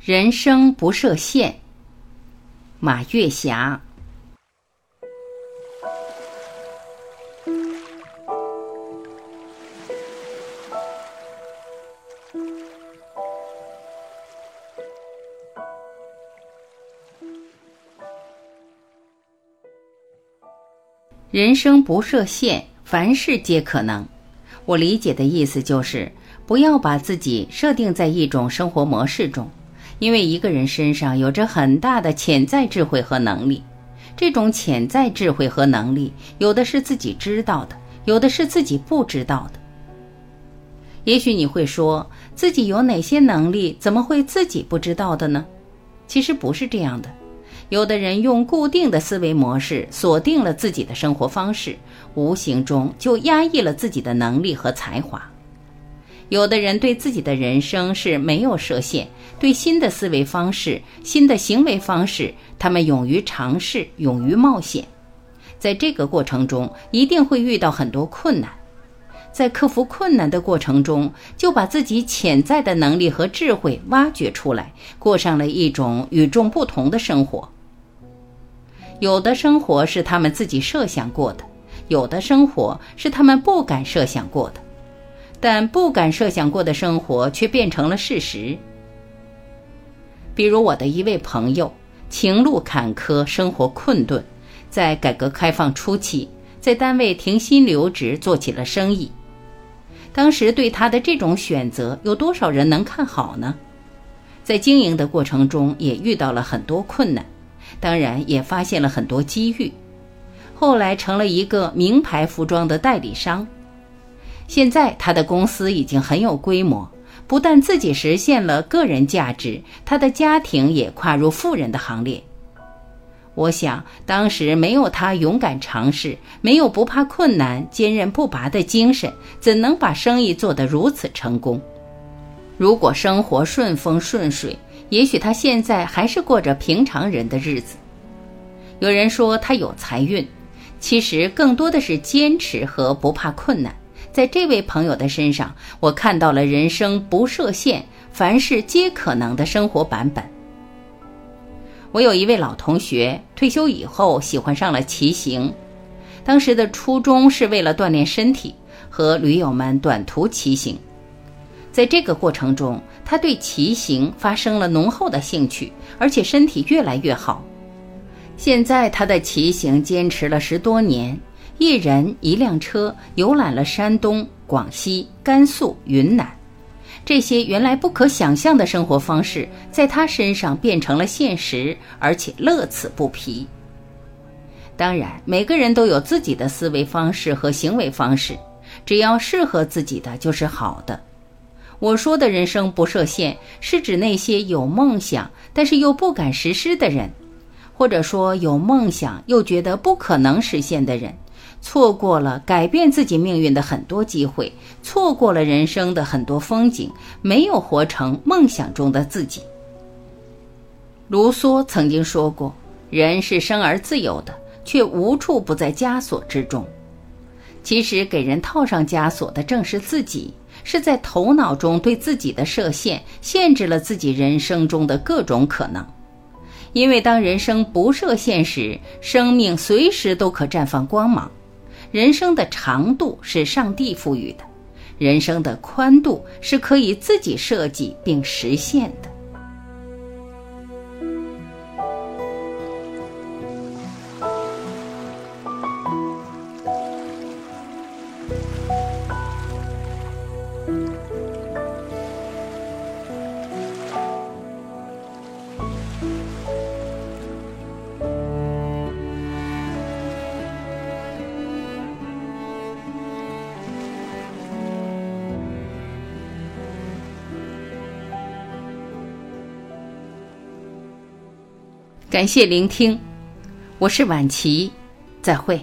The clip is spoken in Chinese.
人生不设限。马月霞。人生不设限，凡事皆可能。我理解的意思就是，不要把自己设定在一种生活模式中。因为一个人身上有着很大的潜在智慧和能力，这种潜在智慧和能力，有的是自己知道的，有的是自己不知道的。也许你会说，自己有哪些能力，怎么会自己不知道的呢？其实不是这样的。有的人用固定的思维模式锁定了自己的生活方式，无形中就压抑了自己的能力和才华。有的人对自己的人生是没有设限，对新的思维方式、新的行为方式，他们勇于尝试，勇于冒险。在这个过程中，一定会遇到很多困难。在克服困难的过程中，就把自己潜在的能力和智慧挖掘出来，过上了一种与众不同的生活。有的生活是他们自己设想过的，有的生活是他们不敢设想过的。但不敢设想过的生活却变成了事实。比如我的一位朋友，情路坎坷，生活困顿，在改革开放初期，在单位停薪留职，做起了生意。当时对他的这种选择，有多少人能看好呢？在经营的过程中，也遇到了很多困难，当然也发现了很多机遇。后来成了一个名牌服装的代理商。现在他的公司已经很有规模，不但自己实现了个人价值，他的家庭也跨入富人的行列。我想，当时没有他勇敢尝试，没有不怕困难、坚韧不拔的精神，怎能把生意做得如此成功？如果生活顺风顺水，也许他现在还是过着平常人的日子。有人说他有财运，其实更多的是坚持和不怕困难。在这位朋友的身上，我看到了人生不设限、凡事皆可能的生活版本。我有一位老同学，退休以后喜欢上了骑行，当时的初衷是为了锻炼身体，和驴友们短途骑行。在这个过程中，他对骑行发生了浓厚的兴趣，而且身体越来越好。现在他的骑行坚持了十多年。一人一辆车游览了山东、广西、甘肃、云南，这些原来不可想象的生活方式，在他身上变成了现实，而且乐此不疲。当然，每个人都有自己的思维方式和行为方式，只要适合自己的就是好的。我说的人生不设限，是指那些有梦想但是又不敢实施的人，或者说有梦想又觉得不可能实现的人。错过了改变自己命运的很多机会，错过了人生的很多风景，没有活成梦想中的自己。卢梭曾经说过：“人是生而自由的，却无处不在枷锁之中。”其实，给人套上枷锁的正是自己，是在头脑中对自己的设限，限制了自己人生中的各种可能。因为当人生不设限时，生命随时都可绽放光芒。人生的长度是上帝赋予的，人生的宽度是可以自己设计并实现的。感谢聆听，我是晚琪，再会。